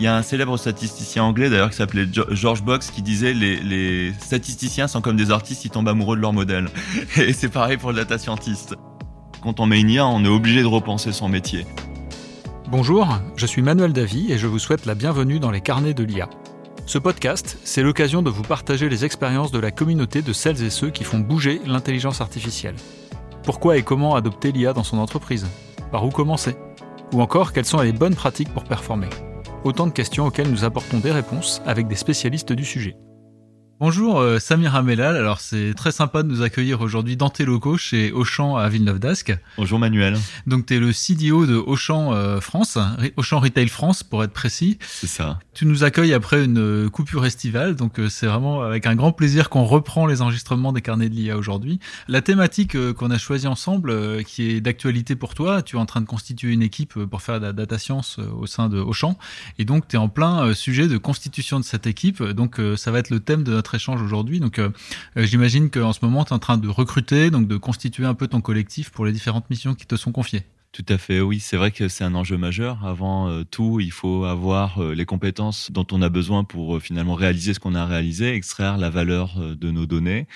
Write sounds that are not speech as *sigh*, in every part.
Il y a un célèbre statisticien anglais d'ailleurs qui s'appelait George Box qui disait les, statisticiens sont comme des artistes, ils tombent amoureux de leur modèle. *laughs* Et c'est pareil pour le data scientist. Quand on met une IA, on est obligé de repenser son métier. Bonjour, je suis Manuel Davy et je vous souhaite la bienvenue dans les carnets de l'IA. Ce podcast, c'est l'occasion de vous partager les expériences de la communauté de celles et ceux qui font bouger l'intelligence artificielle. Pourquoi et comment adopter l'IA dans son entreprise? Par où commencer? Ou encore, quelles sont les bonnes pratiques pour performer? Autant de questions auxquelles nous apportons des réponses avec des spécialistes du sujet. Bonjour euh, Samir Amelal, alors c'est très sympa de nous accueillir aujourd'hui dans tes locaux chez Auchan à Villeneuve d'Ascq. Bonjour Manuel. Donc tu es le CDO de Auchan euh, France, Auchan Retail France pour être précis. C'est ça. Tu nous accueilles après une euh, coupure estivale, donc c'est vraiment avec un grand plaisir qu'on reprend les enregistrements des carnets de l'IA aujourd'hui. La thématique qu'on a choisie ensemble, qui est d'actualité pour toi, tu es en train de constituer une équipe pour faire de la data science au sein de Auchan, et donc tu es en plein sujet de constitution de cette équipe, donc ça va être le thème de notre échange aujourd'hui. Donc, euh, euh, j'imagine qu'en ce moment, tu es en train de recruter, donc de constituer un peu ton collectif pour les différentes missions qui te sont confiées. Tout à fait, oui. C'est vrai que c'est un enjeu majeur. Avant euh, tout, il faut avoir les compétences dont on a besoin pour finalement réaliser ce qu'on a réalisé, extraire la valeur de nos données.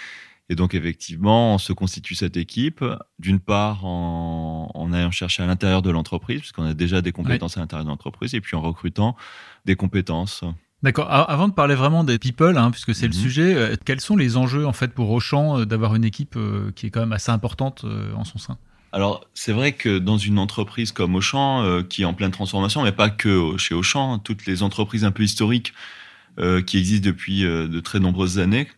Et donc, effectivement, on se constitue cette équipe, d'une part en, en allant chercher à l'intérieur de l'entreprise, puisqu'on a déjà des compétences à l'intérieur de l'entreprise, et puis en recrutant des compétences D'accord. Avant de parler vraiment des people, hein, puisque c'est le mhm. sujet, euh, quels sont les enjeux en fait pour Auchan euh, d'avoir une équipe euh, qui est quand même assez importante en son sein? Alors, c'est vrai que dans une entreprise comme Auchan, qui est en pleine transformation, mais pas que chez Auchan, toutes les entreprises un peu historiques qui existent depuis de très nombreuses années,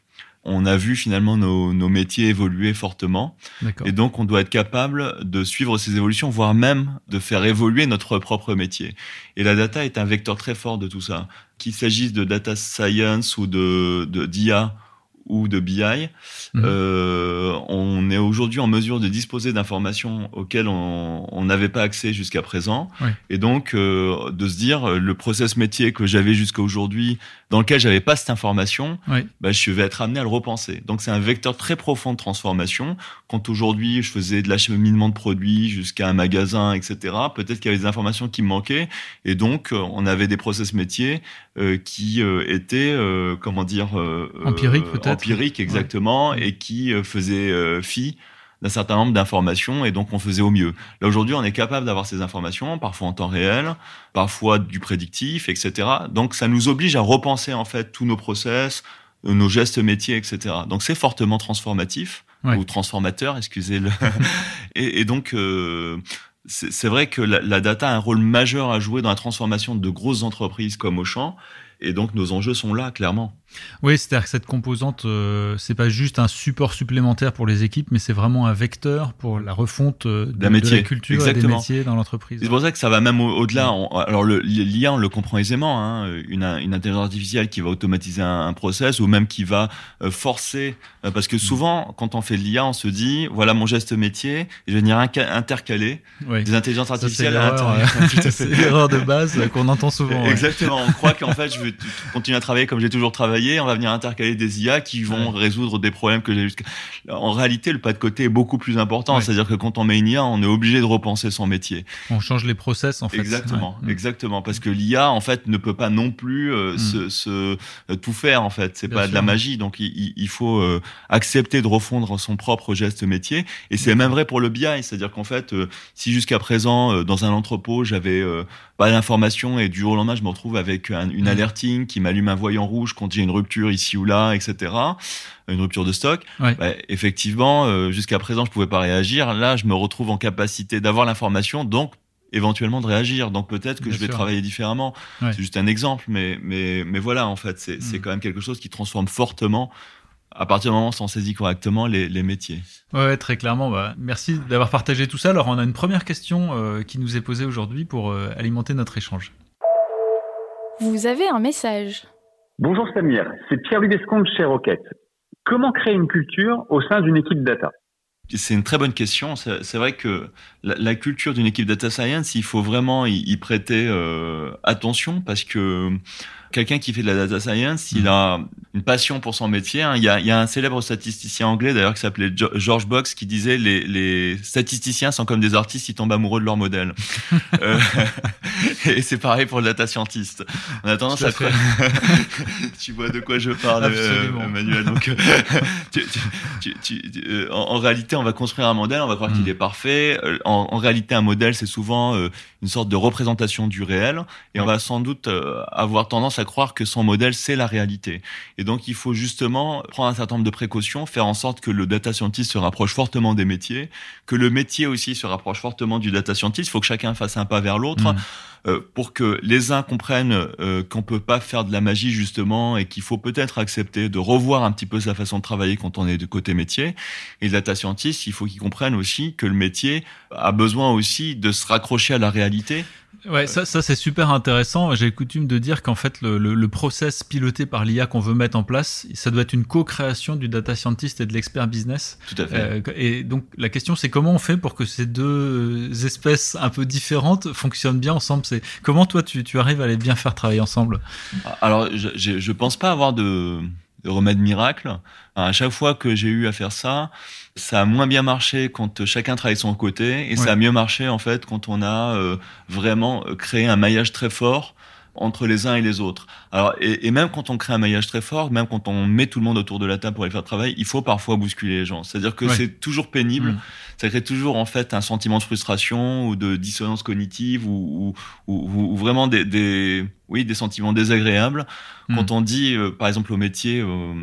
on a vu finalement nos, métiers évoluer fortement. Et donc, on doit être capable de suivre ces évolutions, voire même de faire évoluer notre propre métier. Et la data est un vecteur très fort de tout ça. Qu'il s'agisse de data science ou de d'IA ou de BI, mhm. euh, on est aujourd'hui en mesure de disposer d'informations auxquelles on n'avait pas accès jusqu'à présent, et donc euh, de se dire le process métier que j'avais jusqu'à aujourd'hui, dans lequel j'avais pas cette information, bah, je vais être amené à le repenser. Donc c'est un vecteur très profond de transformation. Quand aujourd'hui je faisais de l'acheminement de produits jusqu'à un magasin, etc., peut-être qu'il y avait des informations qui me manquaient, et donc euh, on avait des process métiers euh, qui euh, étaient, comment dire, empiriques peut-être empirique exactement et qui euh, faisait euh, fi d'un certain nombre d'informations et donc on faisait au mieux. Là aujourd'hui, on est capable d'avoir ces informations, parfois en temps réel, parfois du prédictif, etc. Donc ça nous oblige à repenser en fait tous nos process, nos gestes métiers, etc. Donc c'est fortement transformatif ou transformateur, excusez-le. *laughs* et, et, donc euh, c'est vrai que la, la, data a un rôle majeur à jouer dans la transformation de grosses entreprises comme Auchan. Et donc nos enjeux sont là, clairement. Oui, c'est-à-dire que cette composante, euh, c'est pas juste un support supplémentaire pour les équipes, mais c'est vraiment un vecteur pour la refonte euh, de, la culture des métiers dans l'entreprise. C'est pour ça que ça va même au-delà. alors l'IA, on le comprend aisément. Hein, une, une, intelligence artificielle qui va automatiser un, process ou même qui va euh, forcer, parce que souvent, quand on fait de l'IA, on se dit voilà mon geste métier, et je vais venir intercaler des intelligences artificielles à l'intérieur. *laughs* c'est l'erreur de base qu'on entend souvent. Exactement. On croit qu'en fait, je vais continuer à travailler comme j'ai toujours travaillé on va venir intercaler des IA qui vont résoudre des problèmes que j'ai jusqu'à. En réalité, le pas de côté est beaucoup plus important. C'est-à-dire que quand on met une IA, on est obligé de repenser son métier. On change les process en fait. Exactement, exactement, parce que l'IA en fait ne peut pas non plus euh, mm. se, se, euh, tout faire en fait. C'est pas de la magie, donc il, il faut euh, accepter de refondre son propre geste métier. Et c'est même vrai pour le BI, c'est-à-dire qu'en fait, si jusqu'à présent dans un entrepôt j'avais pas d'informations et du jour au lendemain je me retrouve avec une mm. alerting qui m'allume un voyant rouge quand j'ai une rupture ici ou là, etc. Une rupture de stock. Bah, effectivement, euh, jusqu'à présent, je pouvais pas réagir. Là, je me retrouve en capacité d'avoir l'information, donc éventuellement de réagir. Donc peut-être que je vais travailler différemment. C'est juste un exemple, mais mais mais voilà, en fait, c'est c'est mm. quand même quelque chose qui transforme fortement à partir du moment où on saisit correctement les, les métiers. Ouais, très clairement. Bah, merci d'avoir partagé tout ça. Alors, on a une première question euh, qui nous est posée aujourd'hui pour euh, alimenter notre échange. Vous avez un message. Bonjour Samir, c'est Pierre-Louis Descompte chez Rocket. Comment créer une culture au sein d'une équipe data? C'est une très bonne question. C'est vrai que la, culture d'une équipe data science, il faut vraiment y, prêter euh, attention parce que quelqu'un qui fait de la data science, il a une passion pour son métier. hein. Il, y a, il y a un célèbre statisticien anglais d'ailleurs qui s'appelait George Box qui disait les, les statisticiens sont comme des artistes, ils tombent amoureux de leur modèle. *laughs* Euh, *laughs* et c'est pareil pour le data scientist. On a tendance Tout à fait. *laughs* tu vois de quoi je parle, Absolument. euh, Emmanuel. Donc, euh, tu- tu- tu- tu- tu- euh, en, en réalité, on va construire un modèle, on va croire Mm. qu'il est parfait. En, en réalité, un modèle, c'est souvent une sorte de représentation du réel, et on va sans doute avoir tendance à croire que son modèle, c'est la réalité. Et donc, il faut justement prendre un certain nombre de précautions, faire en sorte que le data scientist se rapproche fortement des métiers, que le métier aussi se rapproche fortement du data scientist. Il faut que chacun fasse un pas vers l'autre Mm. euh, pour que les uns comprennent euh, qu'on peut pas faire de la magie justement et qu'il faut peut-être accepter de revoir un petit peu sa façon de travailler quand on est de côté métier. Et le data scientist, il faut qu'ils comprennent aussi que le métier a besoin aussi de se raccrocher à la réalité. Ouais, ça, ça c'est super intéressant. J'ai coutume de dire qu'en fait, le, le, le process piloté par l'IA qu'on veut mettre en place, ça doit être une co-création du data scientist et de l'expert business. Tout à fait. Euh, et donc, la question, c'est comment on fait pour que ces deux espèces un peu différentes fonctionnent bien ensemble? C'est comment toi, tu, tu arrives à les bien faire travailler ensemble? Alors, je, je, je pense pas avoir de, de remède miracle. À chaque fois que j'ai eu à faire ça, ça a moins bien marché quand chacun travaille de son côté, et ça a mieux marché en fait quand on a euh, vraiment euh, créé un maillage très fort entre les uns et les autres. Alors, et, et même quand on crée un maillage très fort, même quand on met tout le monde autour de la table pour les faire travailler, il faut parfois bousculer les gens. C'est-à-dire que Ouais. c'est toujours pénible. Mm. Ça crée toujours en fait un sentiment de frustration ou de dissonance cognitive ou, ou, ou- ou vraiment des, des, oui, des sentiments désagréables Mm. quand on dit, euh, par exemple, au métier, euh,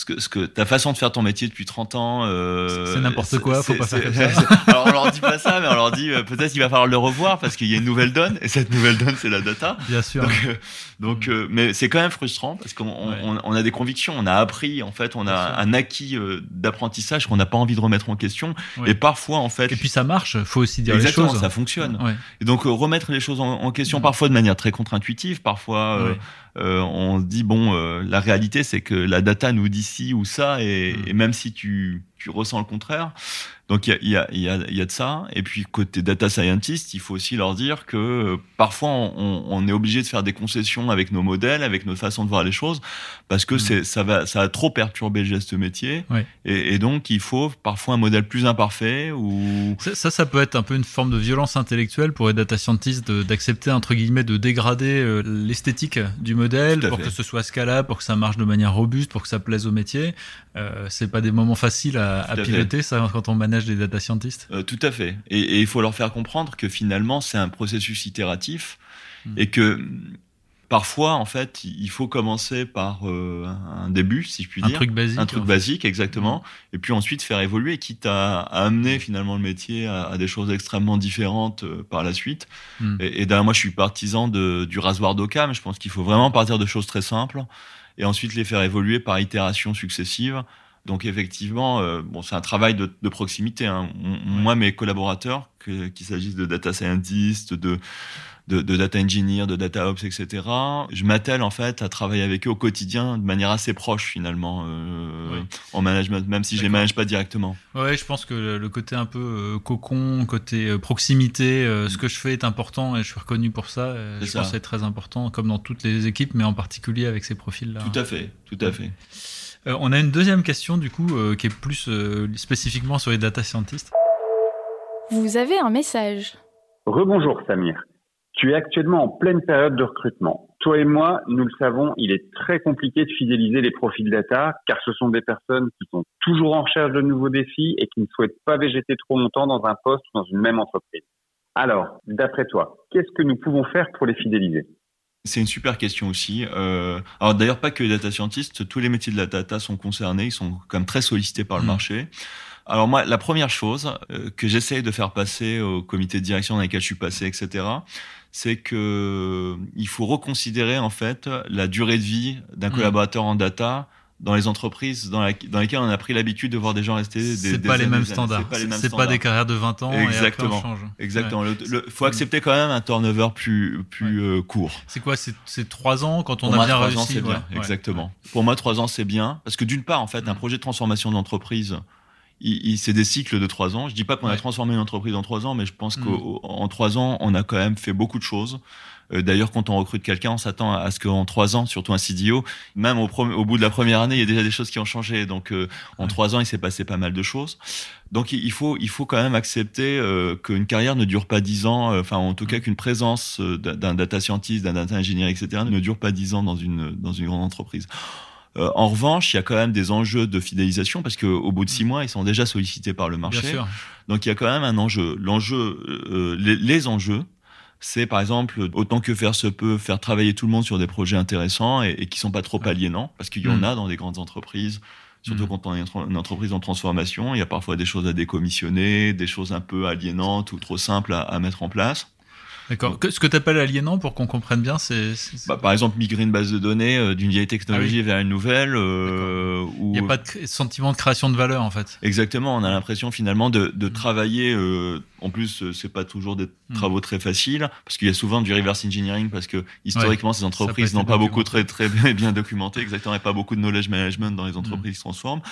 ce que, ce que ta façon de faire ton métier depuis 30 ans, euh, C'est n'importe quoi, faut pas faire comme ça. Alors on leur dit pas ça, mais on leur dit euh, peut-être qu'il va falloir le revoir parce qu'il y a une nouvelle donne et cette nouvelle donne c'est la data. Bien sûr. Donc, euh, donc euh, mais c'est quand même frustrant parce qu'on on- Ouais. on, on a des convictions, on a appris en fait, on Bien a sûr. un acquis euh, d'apprentissage qu'on n'a pas envie de remettre en question. Ouais. Et parfois en fait, Et puis ça marche, faut aussi dire exactement, les choses. ça fonctionne. Ouais. Et donc remettre les choses en, en question, parfois de manière très contre-intuitive, parfois euh, on se dit bon, euh, la réalité c'est que la data nous dit ci ou ça, et, Mm. et même si tu, tu ressens le contraire, donc il y a, y, a, y, a, y a de ça. Et puis côté data scientist, il faut aussi leur dire que euh, parfois on, on est obligé de faire des concessions avec nos modèles, avec notre façon de voir les choses, parce que Mm. c'est ça va ça a trop perturbé le geste métier, et, et donc il faut parfois un modèle plus imparfait ou Ça, ça, ça peut être un peu une forme de violence intellectuelle pour les data scientists d'accepter, entre guillemets, de dégrader euh, l'esthétique du modèle pour fait. que ce soit scalable, pour que ça marche de manière robuste, pour que ça plaise au métier. Euh, c'est pas des moments faciles à, à piloter, ça, quand on manage des data scientists? Euh, tout à fait. Et, il faut leur faire comprendre que finalement, c'est un processus itératif Mm. et que parfois, en fait, il faut commencer par euh, un début, si je puis Un dire. truc basique. un truc en fait. basique, exactement. Et puis ensuite faire évoluer, quitte à, à amener finalement le métier à, à des choses extrêmement différentes euh, par la suite. Mm. Et, et d'ailleurs, moi, je suis partisan de, du rasoir d'Occam. Je pense qu'il faut vraiment partir de choses très simples et ensuite les faire évoluer par itérations successives. Donc effectivement, euh, bon, c'est un travail de, de proximité. Hein. Moi, mes collaborateurs, qu'il s'agisse de data scientists, de, de, de data engineer, de data ops, etc. Je m'attelle en fait à travailler avec eux au quotidien de manière assez proche finalement euh, Oui. en management, même si je les D'accord. manage pas directement. Ouais, je pense que le- côté un peu euh, cocon, côté proximité, euh, ce que je fais est important et je suis reconnu pour ça. je ça. pense que c'est très important, comme dans toutes les équipes, mais en particulier avec ces profils-là. Tout à fait, tout à fait. Euh, on a une deuxième question du coup euh, qui est plus euh, spécifiquement sur les data scientists. Vous avez un message. Rebonjour Samir. Tu es actuellement en pleine période de recrutement. Toi et moi, nous le savons, il est très compliqué de fidéliser les profils data car ce sont des personnes qui sont toujours en recherche de nouveaux défis et qui ne souhaitent pas végéter trop longtemps dans un poste ou dans une même entreprise. Alors, d'après toi, qu'est-ce que nous pouvons faire pour les fidéliser? C'est une super question aussi. Euh, alors d'ailleurs pas que les data scientists, tous les métiers de la data sont concernés, ils sont quand même très sollicités par le Mm. marché. Alors moi, la première chose euh, que j'essaye de faire passer au comité de direction dans lequel je suis passé, etc., c'est que il faut reconsidérer en fait la durée de vie d'un Mm. collaborateur en data dans les entreprises dans, la- dans lesquelles on a pris l'habitude de voir des gens rester des, C'est des pas les années, mêmes des années. standards. C'est pas les mêmes C'est pas standards. des carrières de 20 ans et Exactement. après on change. Exactement. Ouais. Le, le- faut accepter quand même un turnover plus plus euh, court. C'est quoi? C'est c'est trois ans quand on Pour a moi, bien trois réussi ans, c'est bien. ouais, ouais. Exactement. Pour moi, trois ans, c'est bien. Parce que d'une part, en fait, un Mm. projet de transformation d'entreprise, c'est des cycles de trois ans. Je dis pas qu'on a transformé une entreprise en trois ans, mais je pense mm. qu'en trois ans, on a quand même fait beaucoup de choses. Euh, d'ailleurs, quand on recrute quelqu'un, on s'attend à ce qu'en trois ans, surtout un CDO, même au, au, bout de la première année, il y a déjà des choses qui ont changé. Donc, euh, en trois ans, il s'est passé pas mal de choses. Donc, il faut, il faut quand même accepter euh, qu'une carrière ne dure pas dix ans. Enfin, en tout cas, qu'une présence d'un data scientist, d'un data engineer, etc., ne dure pas dix ans dans une dans une grande entreprise. en revanche, il y a quand même des enjeux de fidélisation parce qu'au bout de six mois, ils sont déjà sollicités par le marché. Bien sûr. Donc il y a quand même un enjeu. L'enjeu, les, les, enjeux, c'est par exemple autant que faire se peut faire travailler tout le monde sur des projets intéressants et, et qui sont pas trop aliénants parce qu'il y en mm. a dans des grandes entreprises surtout mm. quand on est une entreprise en transformation il y a parfois des choses à décommissionner des choses un peu aliénantes ou trop simples à mettre en place D'accord. Ce que tu appelles aliénant, pour qu'on comprenne bien, c'est. Bah, par exemple, migrer une base de données euh, d'une vieille technologie ah vers une nouvelle. Euh, Il n'y a pas de sentiment de création de valeur, en fait. Exactement. On a l'impression finalement de, de mm. travailler. Euh, en plus, euh, c'est pas toujours des mm. travaux très faciles, parce qu'il y a souvent du reverse engineering, parce que historiquement, ces entreprises n'ont pas beaucoup très très *laughs* bien documenté, exactement, et pas beaucoup de knowledge management dans les entreprises qui se transforment.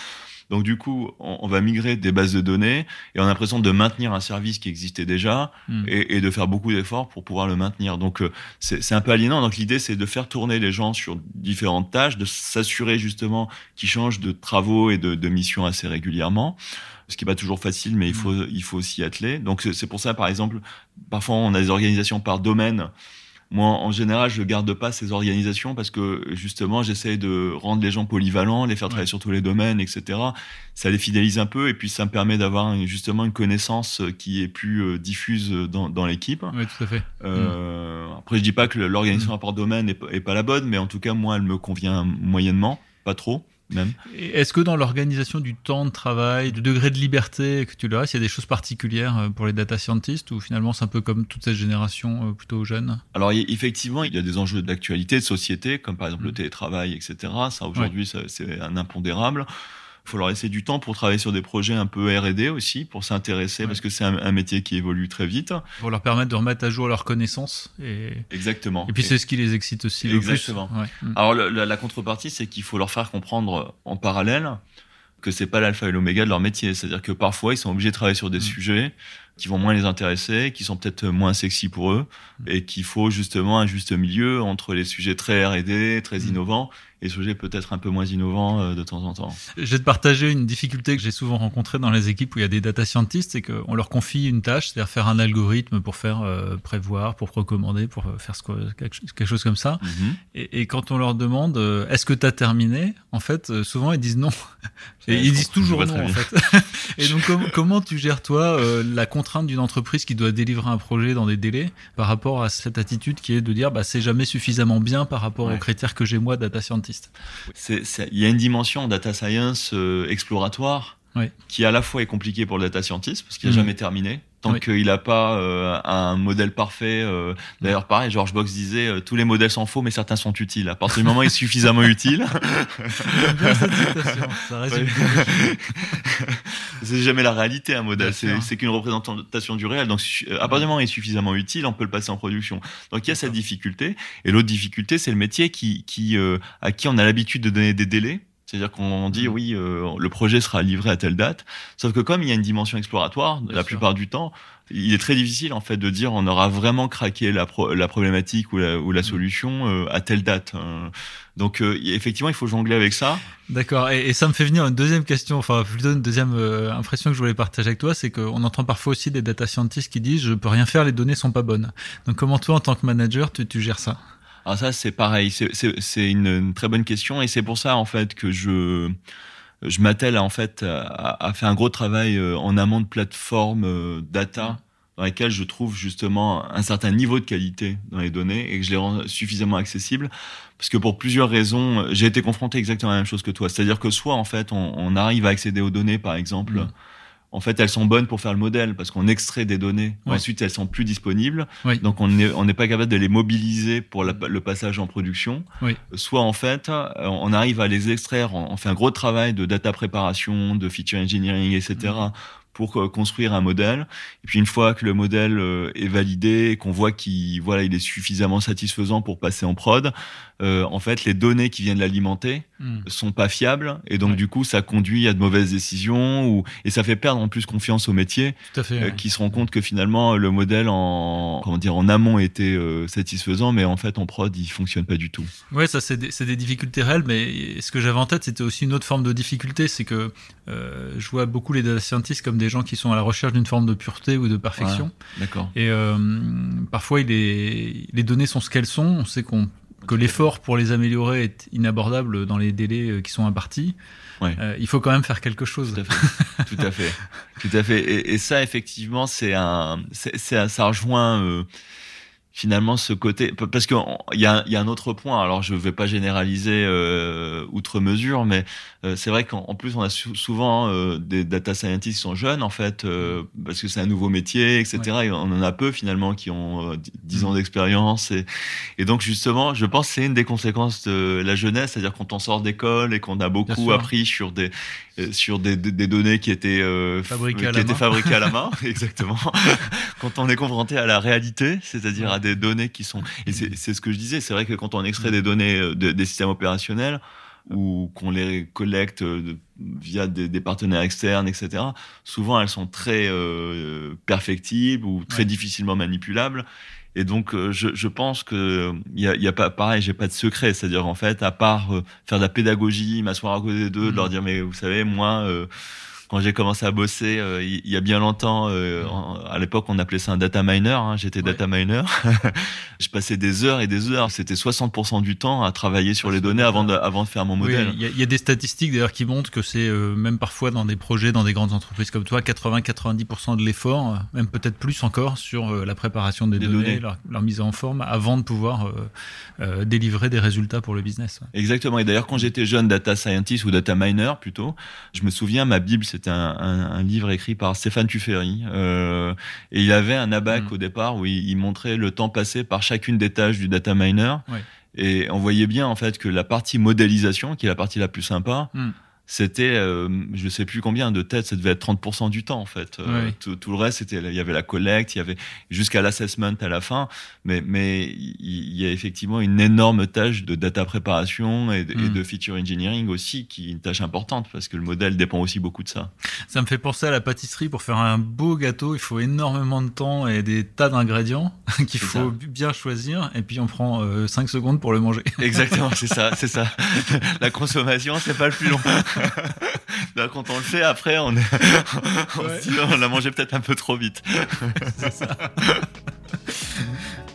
Donc du coup, on, va migrer des bases de données et on a l'impression de maintenir un service qui existait déjà hmm. et, de faire beaucoup d'efforts pour pouvoir le maintenir. Donc euh, c'est un peu aliénant. Donc l'idée, c'est de faire tourner les gens sur différentes tâches, de s'assurer justement qu'ils changent de travaux et de, de missions assez régulièrement ce qui est pas toujours facile, mais il hmm. faut il faut s'y atteler. Donc c'est pour ça, par exemple, parfois on a des organisations par domaine moi, en général, je garde pas ces organisations parce que justement, j'essaie de rendre les gens polyvalents, les faire travailler sur tous les domaines, etc. Ça les fidélise un peu et puis ça me permet d'avoir justement une connaissance qui est plus euh, diffuse dans, dans l'équipe. Oui, tout à fait. Euh, Après, je dis pas que l'organisation mmh. par domaine est, est pas la bonne, mais en tout cas, moi, elle me convient moyennement, pas trop. Est-ce que dans l'organisation du temps de travail, du degré de liberté que tu leur as, il y a des choses particulières euh, pour les data scientists ou finalement c'est un peu comme toute cette génération euh, plutôt jeune? Alors effectivement, il y a des enjeux d'actualité, de société, comme par exemple le mmh. télétravail, etc. Ça aujourd'hui, c'est un impondérable. Il faut leur laisser du temps pour travailler sur des projets un peu R&D aussi, pour s'intéresser, parce que c'est un, métier qui évolue très vite. Pour leur permettre de remettre à jour leurs connaissances. Et... Exactement. Et puis c'est ce qui les excite aussi le plus. Ouais. Mm. Alors la, la contrepartie, c'est qu'il faut leur faire comprendre en parallèle que c'est pas l'alpha et l'oméga de leur métier. C'est-à-dire que parfois, ils sont obligés de travailler sur des mm. sujets qui vont moins les intéresser, qui sont peut-être moins sexy pour eux, mm. et qu'il faut justement un juste milieu entre les sujets très R&D, très innovants, et sujets peut-être un peu moins innovants euh, de temps en temps. Je vais te partager une difficulté que j'ai souvent rencontrée dans les équipes où il y a des data scientists, c'est qu'on leur confie une tâche, c'est-à-dire faire un algorithme pour faire euh, prévoir, pour recommander, pour euh, faire ce, quelque chose comme ça. Et, et, quand on leur demande est-ce que tu as terminé, en fait, souvent ils disent non. *laughs* Et ils disent toujours non, en fait. *laughs* et donc, comment tu gères, toi, la contrainte d'une entreprise qui doit délivrer un projet dans des délais par rapport à cette attitude qui est de dire bah, c'est jamais suffisamment bien par rapport aux critères que j'ai moi, data scientist Il y a une dimension data science euh, qui à la fois est compliquée pour le data scientist parce qu'il n'a mmh. jamais terminé tant qu'il n'a pas euh, un modèle parfait. Euh, d'ailleurs, pareil, George Box disait euh, tous les modèles sont faux, mais certains sont utiles. À partir du moment où il est suffisamment utile. *laughs* c'est jamais la réalité un modèle, c'est qu'une représentation du réel. Donc, à partir du moment où il est suffisamment utile, on peut le passer en production. Donc, il y a cette difficulté. Et l'autre difficulté, c'est le métier qui, qui à qui on a l'habitude de donner des délais. C'est-à-dire qu'on dit mm. oui, euh, le projet sera livré à telle date. Sauf que comme il y a une dimension exploratoire, la plupart du temps, il est très difficile en fait de dire on aura vraiment craqué la, la problématique ou la, ou la mm. solution euh, à telle date. Hein. donc euh, effectivement, il faut jongler avec ça. D'accord. Et, ça me fait venir une deuxième question, enfin plutôt une deuxième impression que je voulais partager avec toi, c'est qu'on entend parfois aussi des data scientists qui disent je peux rien faire, les données sont pas bonnes. Donc comment toi en tant que manager tu, tu gères ça? Alors ça, c'est pareil, c'est une, très bonne question et c'est pour ça en fait que je je m'attelle en fait à, faire un gros travail euh, en amont de plateforme euh, data dans lesquelles je trouve justement un certain niveau de qualité dans les données et que je les rends suffisamment accessibles parce que pour plusieurs raisons, j'ai été confronté exactement à la même chose que toi. C'est-à-dire que soit en fait on, arrive à accéder aux données, par exemple. Mmh en fait, elles sont bonnes pour faire le modèle parce qu'on extrait des données. Ensuite, elles sont plus disponibles. Donc, on n'est on pas capable de les mobiliser pour le passage en production. Soit, en fait, euh, on arrive à les extraire. On fait un gros travail de data préparation, de feature engineering, etc pour euh, construire un modèle. Et puis une fois que le modèle euh, est validé, qu'on voit qu'il voilà, il est suffisamment satisfaisant pour passer en prod, euh, en fait, les données qui viennent l'alimenter hmm. sont pas fiables et donc du coup, ça conduit à de mauvaises décisions ou et ça fait perdre en plus confiance au métier, fait, qui se rend compte que finalement le modèle en comment dire en amont était satisfaisant, mais en fait en prod il fonctionne pas du tout. Ouais, ça c'est des, des, difficultés réelles, mais ce que j'avais en tête, c'était aussi une autre forme de difficulté, c'est que je vois beaucoup les data scientists comme des gens qui sont à la recherche d'une forme de pureté ou de perfection. D'accord. Et euh, parfois, il est, les données sont ce qu'elles sont. On sait qu'on que l'effort pour les améliorer est inabordable dans les délais euh, qui sont impartis. Ouais. Euh, il faut quand même faire quelque chose. Tout à fait. *laughs* Tout à fait. Tout à fait. Et, et ça, effectivement, c'est un, c'est, ça rejoint. Euh, finalement ce côté parce qu'il y a, y a un autre point. Alors je vais pas généraliser euh, outre mesure mais euh, c'est vrai qu'en plus on a souvent euh, des data scientists qui sont jeunes en fait euh, parce que c'est un nouveau métier etc et on en a peu finalement qui ont 10 ans mm. d'expérience et, et donc justement je pense que c'est une des conséquences de la jeunesse. C'est-à-dire quand on sort d'école et qu'on a beaucoup appris sur des sur des, des, données qui étaient fabriquées, à, qui étaient fabriquées à la *laughs* main *laughs* exactement. Quand on est confronté à la réalité c'est-à-dire à des données qui sont et c'est ce que je disais c'est vrai que quand on extrait des données des systèmes opérationnels ou qu'on les collecte euh, via des, des, partenaires externes, etc. Souvent, elles sont très euh, perfectibles ou très difficilement manipulables. Et donc, euh, je, je, pense que il y a, y a, pas pareil, j'ai pas de secret. C'est-à-dire, en fait, à part euh, faire de la pédagogie, m'asseoir à côté d'eux, de leur mmh. dire, mais vous savez, moi quand j'ai commencé à bosser euh, il y, a bien longtemps, euh, à l'époque on appelait ça un data miner, hein, j'étais data miner, *laughs* je passais des heures et des heures, c'était 60% du temps à travailler sur les données avant de, avant de faire mon modèle. Il y, y, a des statistiques d'ailleurs qui montrent que c'est euh, même parfois dans des projets, dans des grandes entreprises comme toi, 80-90% de l'effort, même peut-être plus encore, sur la préparation des, données, Leur, leur, mise en forme, avant de pouvoir délivrer des résultats pour le business. Exactement, et d'ailleurs quand j'étais jeune data scientist ou data miner plutôt, je me souviens, ma Bible c'est c'était un, un, livre écrit par Stéphane Tuffery. Euh, et il avait un abac mm. au départ où il, montrait le temps passé par chacune des tâches du data miner. Et on voyait bien en fait que la partie modélisation, qui est la partie la plus sympa, mm c'était euh, je sais plus combien de têtes ça devait être 30% du temps en fait. Euh, tout, tout, le reste c'était il y avait la collecte il y avait jusqu'à l'assessment à la fin. Mais mais il y, a effectivement une énorme tâche de data préparation et, de feature engineering aussi qui est une tâche importante parce que le modèle dépend aussi beaucoup de ça. Ça me fait penser à la pâtisserie. Pour faire un beau gâteau il faut énormément de temps et des tas d'ingrédients *laughs* qu'il faut bien choisir. Et puis on prend euh, 5 secondes pour le manger. Exactement *laughs* c'est ça c'est ça. La consommation c'est pas le plus long Là, *laughs* quand on le fait, après, on, est... *laughs* on, l'a mangé peut-être un peu trop vite. *laughs* C'est ça.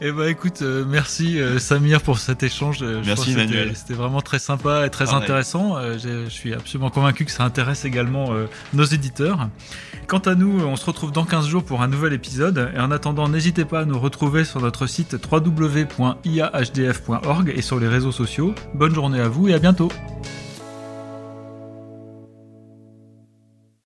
Eh ben écoute, euh, merci euh, Samir pour cet échange. Euh, merci. C'était vraiment très sympa et très intéressant. je suis absolument convaincu que ça intéresse également nos éditeurs. Quant à nous, on se retrouve dans 15 jours pour un nouvel épisode. Et en attendant, n'hésitez pas à nous retrouver sur notre site www.iahdf.org et sur les réseaux sociaux. Bonne journée à vous et à bientôt.